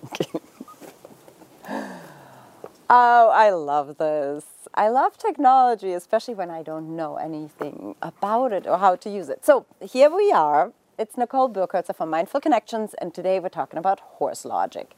Oh, I love this. I love technology, especially when I don't know anything about it or how to use it. So here we are. It's Nicole Birkholzer from Mindful Connections, and today we're talking about horse logic.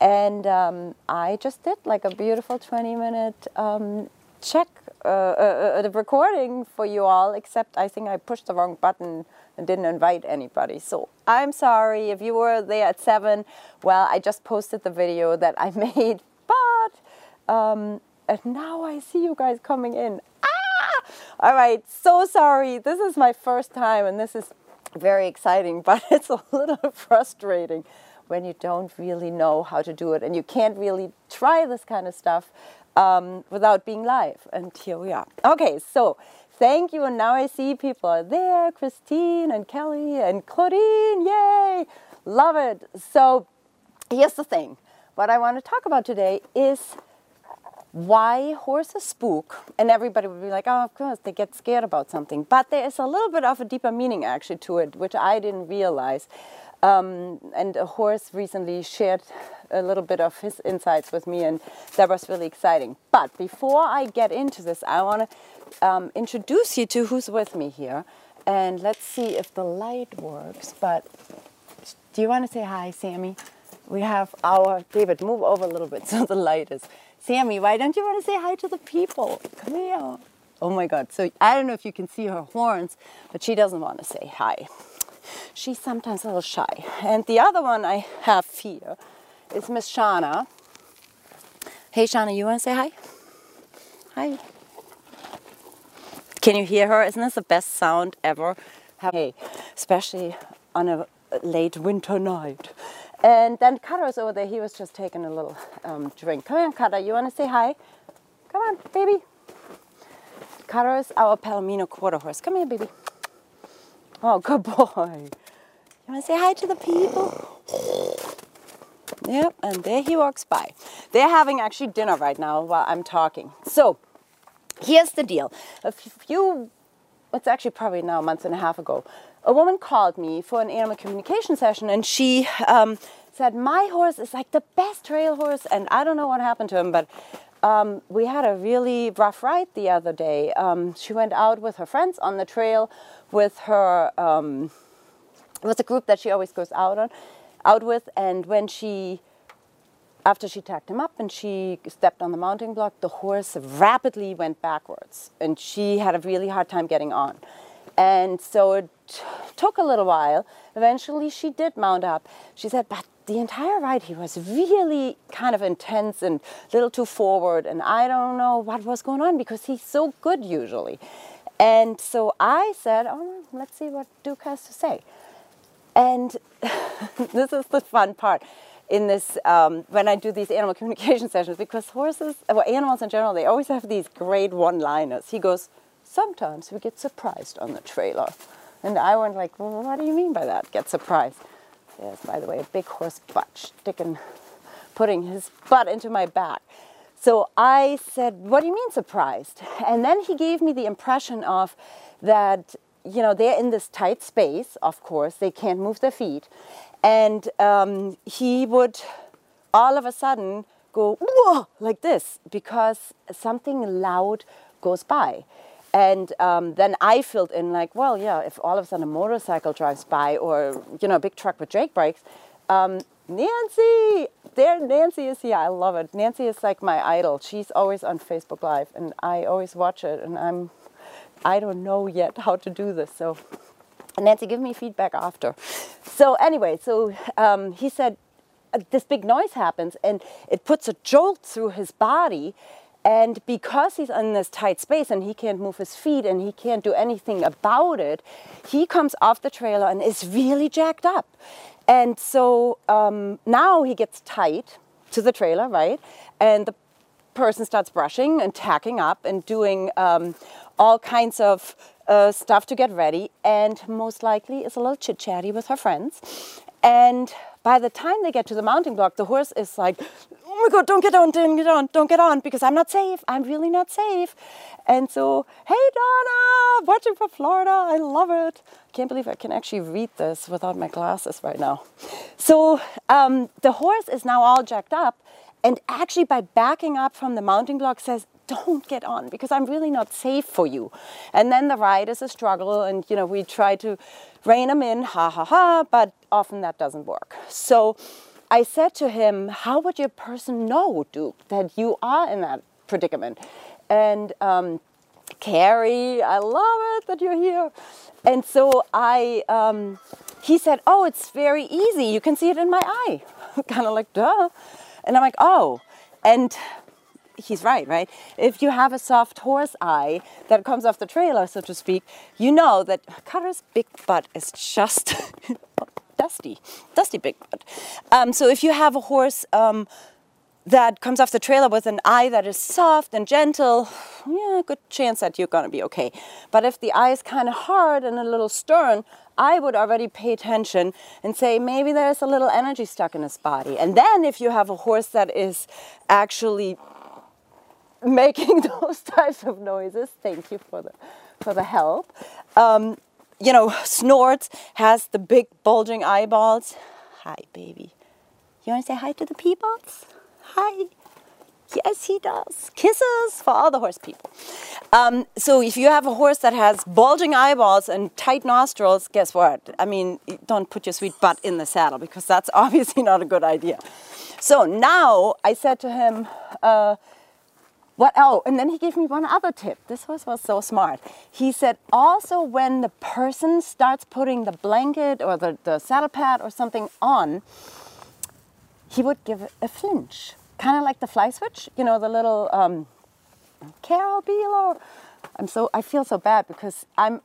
And um, I just did like a beautiful 20 minute um, check, uh, uh, uh, recording for you all, except I think I pushed the wrong button and didn't invite anybody. So I'm sorry if you were there at 7. Well, I just posted the video that I made, but um, and now I see you guys coming in. Ah! All right, so sorry. This is my first time and this is very exciting, but it's a little frustrating when you don't really know how to do it and you can't really try this kind of stuff um, without being live. And here we are. Okay, so thank you. And now I see people are there Christine and Kelly and Claudine. Yay! Love it. So here's the thing what I want to talk about today is why horses spook. And everybody would be like, oh, of course, they get scared about something. But there is a little bit of a deeper meaning actually to it, which I didn't realize. Um, and a horse recently shared a little bit of his insights with me, and that was really exciting. But before I get into this, I want to um, introduce you to who's with me here. And let's see if the light works. But do you want to say hi, Sammy? We have our David. Move over a little bit so the light is. Sammy, why don't you want to say hi to the people? Come here. Oh my God. So I don't know if you can see her horns, but she doesn't want to say hi she's sometimes a little shy. And the other one I have here is Miss Shana. Hey Shana, you want to say hi? Hi. Can you hear her? Isn't this the best sound ever? Hey, especially on a late winter night. And then Cutter's over there. He was just taking a little um, drink. Come on, Cutter. You want to say hi? Come on, baby. Cutter our Palomino quarter horse. Come here, baby. Oh, good boy. You want to say hi to the people? Yep, and there he walks by. They're having actually dinner right now while I'm talking. So, here's the deal. A few, it's actually probably now a month and a half ago, a woman called me for an animal communication session and she um, said, My horse is like the best trail horse, and I don't know what happened to him, but um, we had a really rough ride the other day. Um, she went out with her friends on the trail with her um, with a group that she always goes out on out with, and when she after she tacked him up and she stepped on the mounting block, the horse rapidly went backwards, and she had a really hard time getting on. And so it took a little while. Eventually, she did mount up. She said, but the entire ride he was really kind of intense and a little too forward and i don't know what was going on because he's so good usually and so i said oh let's see what duke has to say and this is the fun part in this um, when i do these animal communication sessions because horses or animals in general they always have these great one liners he goes sometimes we get surprised on the trailer and i went like well, what do you mean by that get surprised there's, by the way, a big horse butt sticking, putting his butt into my back. So I said, What do you mean surprised? And then he gave me the impression of that, you know, they're in this tight space, of course, they can't move their feet. And um, he would all of a sudden go, Whoa, like this, because something loud goes by. And um, then I filled in like, well, yeah, if all of a sudden a motorcycle drives by or, you know, a big truck with Jake brakes, um, Nancy, there, Nancy is here. I love it. Nancy is like my idol. She's always on Facebook Live and I always watch it and I'm, I don't know yet how to do this. So Nancy, give me feedback after. So anyway, so um, he said, uh, this big noise happens and it puts a jolt through his body and because he's in this tight space and he can't move his feet and he can't do anything about it, he comes off the trailer and is really jacked up. And so um, now he gets tight to the trailer, right? And the person starts brushing and tacking up and doing um, all kinds of uh, stuff to get ready, and most likely is a little chit chatty with her friends. And by the time they get to the mounting block, the horse is like, my God, don't get on, don't get on, don't get on, because I'm not safe. I'm really not safe. And so, hey, Donna, watching from Florida. I love it. I can't believe I can actually read this without my glasses right now. So um, the horse is now all jacked up, and actually by backing up from the mounting block says, don't get on because I'm really not safe for you. And then the ride is a struggle, and you know we try to rein him in, ha ha ha, but often that doesn't work. So I said to him, How would your person know, Duke, that you are in that predicament? And um, Carrie, I love it that you're here. And so I, um, he said, Oh, it's very easy. You can see it in my eye. kind of like, duh. And I'm like, Oh. And he's right, right? If you have a soft horse eye that comes off the trailer, so to speak, you know that Cutter's big butt is just dusty, dusty big butt. Um, so if you have a horse um, that comes off the trailer with an eye that is soft and gentle, yeah, good chance that you're gonna be okay. But if the eye is kind of hard and a little stern, I would already pay attention and say maybe there's a little energy stuck in his body. And then if you have a horse that is actually making those types of noises, thank you for the for the help. Um, you know, snorts, has the big bulging eyeballs. Hi, baby. You want to say hi to the peoples? Hi. Yes, he does. Kisses for all the horse people. Um, so if you have a horse that has bulging eyeballs and tight nostrils, guess what? I mean, don't put your sweet butt in the saddle because that's obviously not a good idea. So now I said to him, uh, what oh and then he gave me one other tip. This was, was so smart. He said also when the person starts putting the blanket or the, the saddle pad or something on he would give a flinch. Kind of like the fly switch you know the little um, carol beeler i'm so i feel so bad because i'm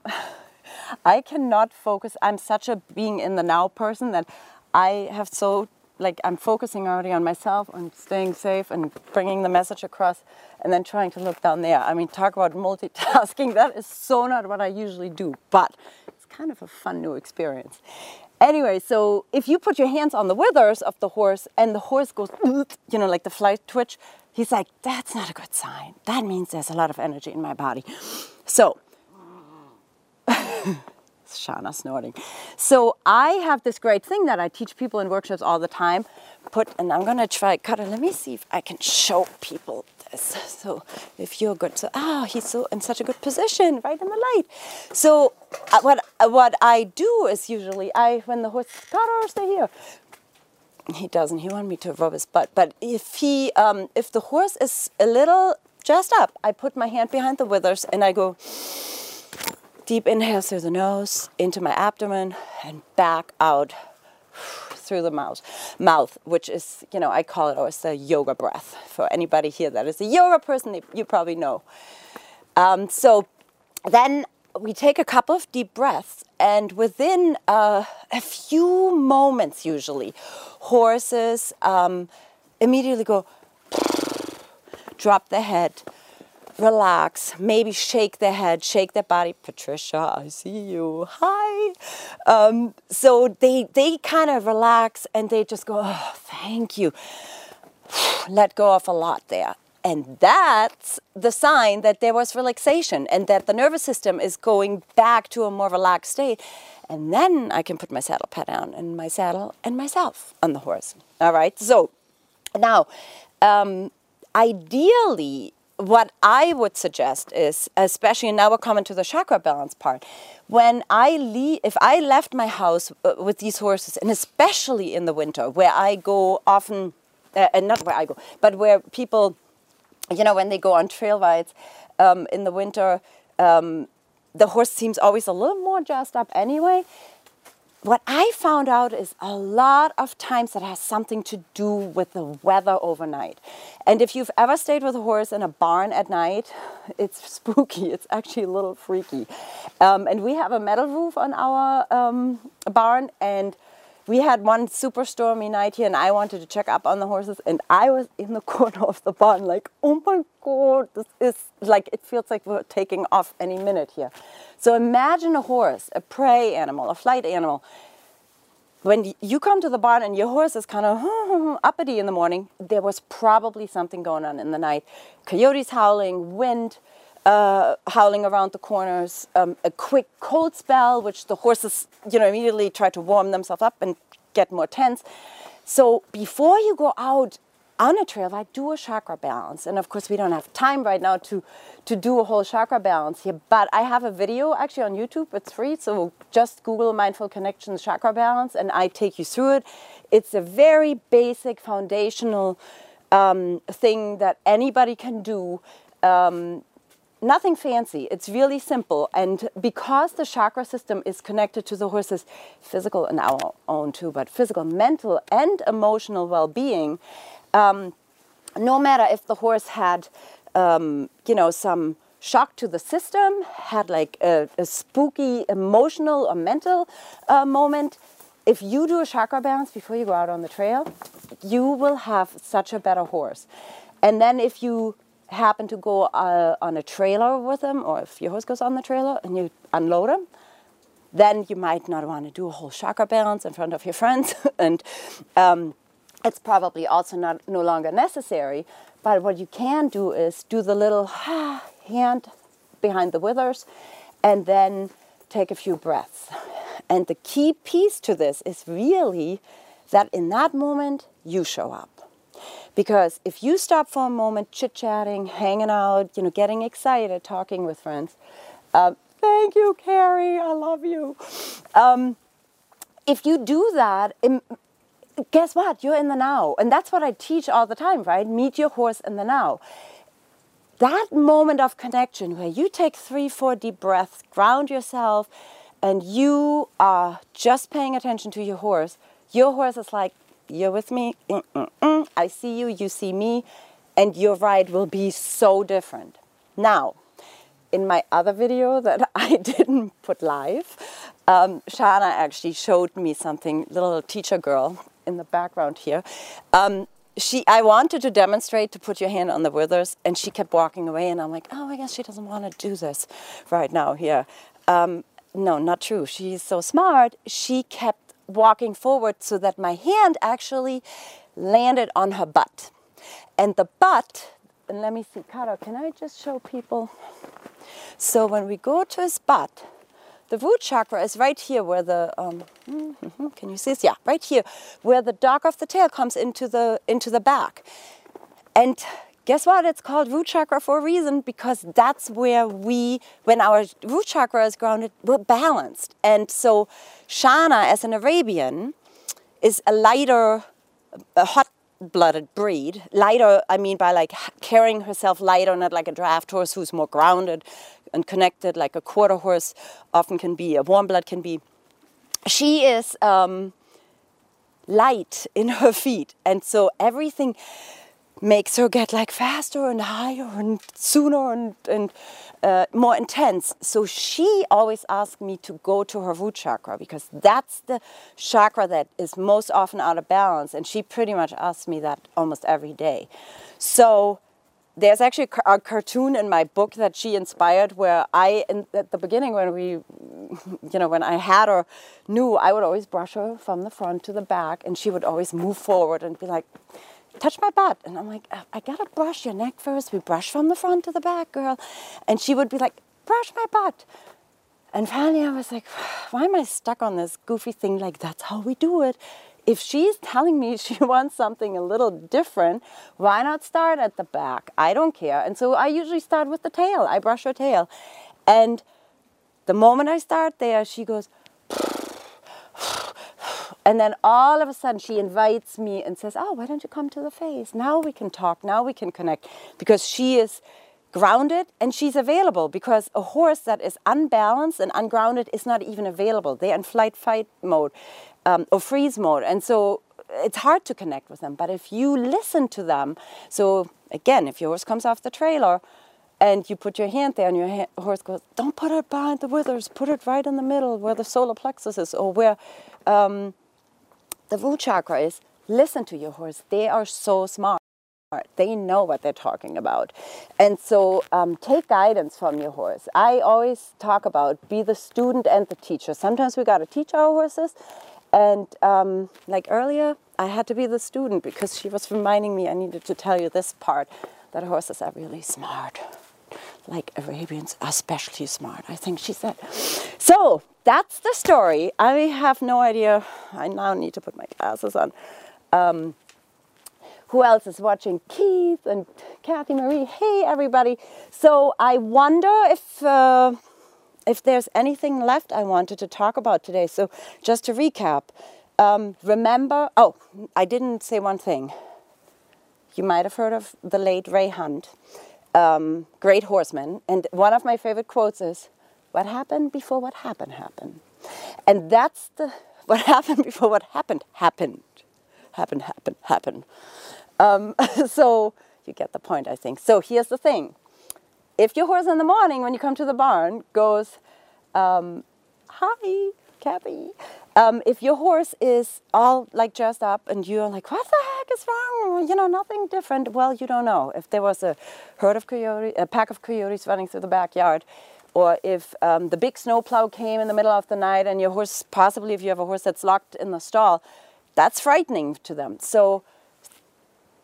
i cannot focus. I'm such a being in the now person that i have so like I'm focusing already on myself, on staying safe and bringing the message across, and then trying to look down there. I mean, talk about multitasking. That is so not what I usually do, but it's kind of a fun new experience. Anyway, so if you put your hands on the withers of the horse and the horse goes, you know, like the flight twitch, he's like, that's not a good sign. That means there's a lot of energy in my body. So, Shana snorting. So I have this great thing that I teach people in workshops all the time. Put, and I'm gonna try, Cutter, let me see if I can show people this. So if you're good, so, ah, oh, he's so in such a good position, right in the light. So uh, what, uh, what I do is usually, I, when the horse, Cutter, stay here. He doesn't, he wants me to rub his butt. But if he, um, if the horse is a little just up, I put my hand behind the withers and I go, Deep inhale through the nose, into my abdomen, and back out through the mouth. Mouth, which is, you know, I call it always the yoga breath. For anybody here that is a yoga person, you probably know. Um, so then we take a couple of deep breaths, and within uh, a few moments, usually, horses um, immediately go drop the head relax, maybe shake their head, shake their body. Patricia, I see you. Hi. Um, so they they kind of relax and they just go, oh, thank you. Let go of a lot there. And that's the sign that there was relaxation and that the nervous system is going back to a more relaxed state. And then I can put my saddle pad down and my saddle and myself on the horse. All right. So now, um, ideally, what I would suggest is, especially now we're coming to the chakra balance part, when I leave, if I left my house uh, with these horses, and especially in the winter, where I go often, uh, and not where I go, but where people, you know, when they go on trail rides um, in the winter, um, the horse seems always a little more jazzed up anyway what I found out is a lot of times that has something to do with the weather overnight. And if you've ever stayed with a horse in a barn at night, it's spooky. It's actually a little freaky. Um, and we have a metal roof on our um, barn, and we had one super stormy night here and I wanted to check up on the horses and I was in the corner of the barn like, oh my God, this is like, it feels like we're taking off any minute here. So imagine a horse, a prey animal, a flight animal. When you come to the barn and your horse is kind of uppity in the morning, there was probably something going on in the night. Coyotes howling, wind, uh, howling around the corners, um, a quick cold spell, which the horses, you know, immediately try to warm themselves up and get more tense. So before you go out on a trail, I do a chakra balance. And of course, we don't have time right now to, to do a whole chakra balance here, but I have a video actually on YouTube. It's free. So just Google Mindful Connections Chakra Balance and I take you through it. It's a very basic foundational um, thing that anybody can do. Um, nothing fancy. It's really simple. And because the chakra system is connected to the horse's physical and our own too, but physical, mental, and emotional well being, um, no matter if the horse had, um, you know, some shock to the system, had like a, a spooky emotional or mental uh, moment, if you do a chakra balance before you go out on the trail, you will have such a better horse. And then if you happen to go uh, on a trailer with them, or if your horse goes on the trailer and you unload them, then you might not want to do a whole chakra balance in front of your friends. and um, it's probably also not no longer necessary. But what you can do is do the little hand behind the withers and then take a few breaths. And the key piece to this is really that in that moment you show up. Because if you stop for a moment chit chatting, hanging out, you know, getting excited, talking with friends, uh, thank you, Carrie, I love you. Um, if you do that, guess what? You're in the now. And that's what I teach all the time, right? Meet your horse in the now. That moment of connection where you take three, four deep breaths, ground yourself, and you are just paying attention to your horse, your horse is like, You're with me, mm, mm, mm. I see you, you see me, and your ride will be so different. Now, in my other video that I didn't put live, um, Shana actually showed me something, little teacher girl in the background here. Um, she, I wanted to demonstrate to put your hand on the withers, and she kept walking away, and I'm like, oh, I guess she doesn't want to do this right now here. Um, no, not true. She's so smart. She kept walking forward so that my hand actually landed on her butt. And the butt, and let me see, Kara, can I just show people? So when we go to his butt, the root chakra is right here where the, um, can you see this? Yeah, right here, where the dock of the tail comes into the, into the back. And guess what? It's called root chakra for a reason because that's where we, when our root chakra is grounded, we're balanced. And so Shana, as an Arabian, is a lighter, a hot blooded breed. Lighter, I mean by like carrying herself lighter, not like a draft horse who's more grounded and connected, like a quarter horse often can be, a warm blood can be. She is um, light in her feet, and so everything makes her get like faster and higher and sooner and, and uh, more intense. So she always asked me to go to her root chakra because that's the chakra that is most often out of balance. And she pretty much asks me that almost every day. So there's actually a cartoon in my book that she inspired where I, in, at the beginning when we, you know, when I had her, knew I would always brush her from the front to the back and she would always move forward and be like, touch my butt. And I'm like, uh, I gotta brush your neck first. We brush from the front to the back, girl. And she would be like, brush my butt. And finally I was like, why am I stuck on this goofy thing? Like, that's how we do it. If she's telling me she wants something a little different, why not start at the back? I don't care. And so I usually start with the tail. I brush her tail. And the moment I start there, she goes, and then all of a sudden she invites me and says, Oh, why don't you come to the face? Now we can talk, now we can connect. Because she is grounded and she's available because a horse that is unbalanced and ungrounded is not even available. They're in flight fight mode um, or freeze mode. And so it's hard to connect with them. But if you listen to them, so again, if your horse comes off the trailer, and you put your hand there and your hand, horse goes, don't put it behind the withers, put it right in the middle where the solar plexus is or where um, the root chakra is listen to your horse. They are so smart. They know what they're talking about. And so um, take guidance from your horse. I always talk about be the student and the teacher. Sometimes we got to teach our horses. And um, like earlier, I had to be the student because she was reminding me I needed to tell you this part that horses are really smart. Like Arabians, are especially smart, I think she said. So that's the story. I have no idea. I now need to put my glasses on. Um, who else is watching? Keith and Kathy Marie. Hey, everybody. So I wonder if. Uh, if there's anything left I wanted to talk about today. So, just to recap, um, remember, oh, I didn't say one thing. You might have heard of the late Ray Hunt, um, great horseman. And one of my favorite quotes is, What happened before what happened happened? And that's the, what happened before what happened happened. Happened, happened, happened. Um, so, you get the point, I think. So, here's the thing if your horse in the morning when you come to the barn goes, um, hi, Kathy. Um, if your horse is all like dressed up and you're like, what the is wrong? You know, nothing different. Well, you don't know. If there was a herd of coyotes, a pack of coyotes running through the backyard, or if um, the big snowplow came in the middle of the night and your horse, possibly if you have a horse that's locked in the stall, that's frightening to them. So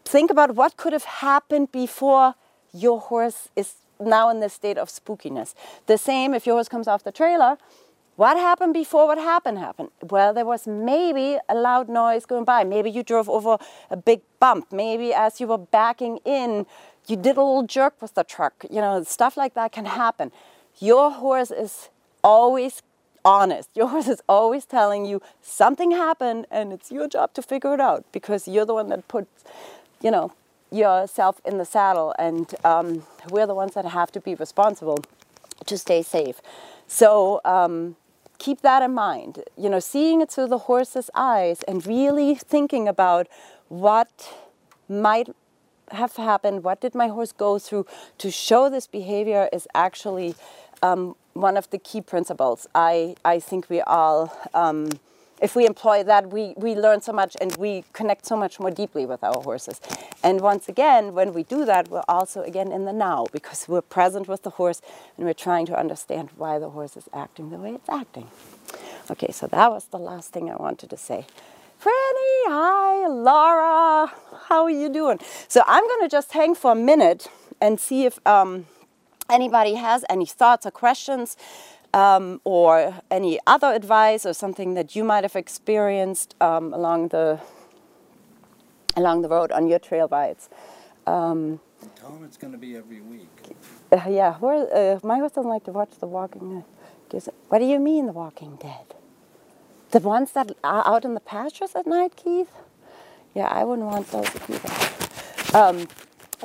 think about what could have happened before your horse is now in this state of spookiness. The same if yours comes off the trailer. What happened before what happened happened? Well, there was maybe a loud noise going by. Maybe you drove over a big bump. Maybe as you were backing in, you did a little jerk with the truck. You know, stuff like that can happen. Your horse is always honest. Your horse is always telling you something happened and it's your job to figure it out because you're the one that puts, you know, yourself in the saddle, and um, we're the ones that have to be responsible to stay safe. So um, keep that in mind. You know, seeing it through the horse's eyes and really thinking about what might have happened, what did my horse go through to show this behavior is actually um, one of the key principles. I, I think we all um, if we employ that, we, we learn so much and we connect so much more deeply with our horses. And once again, when we do that, we're also again in the now because we're present with the horse and we're trying to understand why the horse is acting the way it's acting. Okay, so that was the last thing I wanted to say. Franny, hi, Laura, how are you doing? So I'm going to just hang for a minute and see if um, anybody has any thoughts or questions um, or any other advice or something that you might have experienced um, along the along the road on your trail rides. Um, Tell them it's going to be every week. Uh, yeah, where, uh, my horse doesn't like to watch The Walking Dead. What do you mean, The Walking Dead? The ones that are out in the pastures at night, Keith? Yeah, I wouldn't want those either. Um,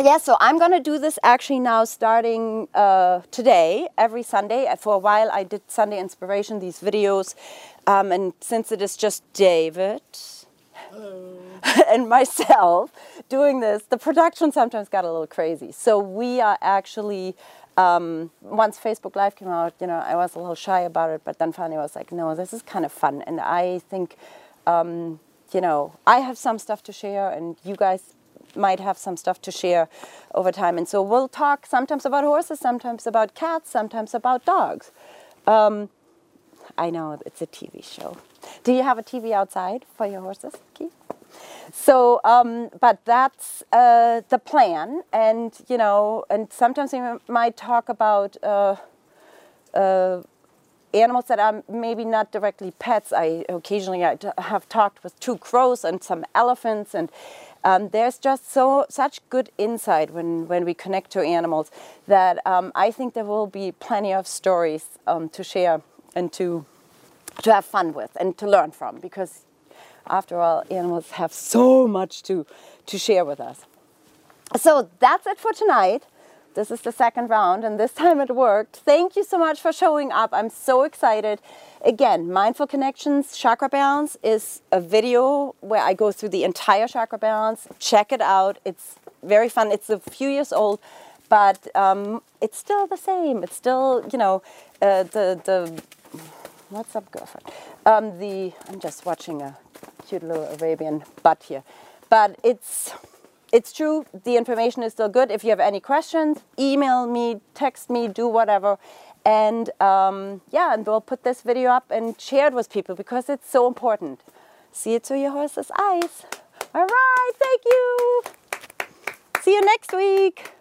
yeah, so I'm going to do this actually now starting uh, today, every Sunday. Uh, for a while, I did Sunday Inspiration, these videos. Um, and since it is just David and myself doing this, the production sometimes got a little crazy. So we are actually, um, once Facebook Live came out, you know, I was a little shy about it, but then finally I was like, no, this is kind of fun. And I think, um, you know, I have some stuff to share, and you guys might have some stuff to share over time. And so we'll talk sometimes about horses, sometimes about cats, sometimes about dogs. Um, I know it's a TV show. Do you have a TV outside for your horses, Keith? So, um, but that's uh, the plan, and you know, and sometimes we might talk about uh, uh, animals that are maybe not directly pets. I occasionally I have talked with two crows and some elephants, and um, there's just so such good insight when, when we connect to animals that um, I think there will be plenty of stories um, to share and to to have fun with and to learn from because after all animals have so much to to share with us. So that's it for tonight. This is the second round, and this time it worked. Thank you so much for showing up. I'm so excited. Again, Mindful Connections Chakra Balance is a video where I go through the entire chakra balance. Check it out. It's very fun. It's a few years old, but um, it's still the same. It's still, you know, uh, the the what's up, girlfriend? Um, the I'm just watching a cute little Arabian butt here, but it's it's true, the information is still good. If you have any questions, email me, text me, do whatever. And um, yeah, and we'll put this video up and share it with people because it's so important. See it through your horse's eyes. All right, thank you. See you next week.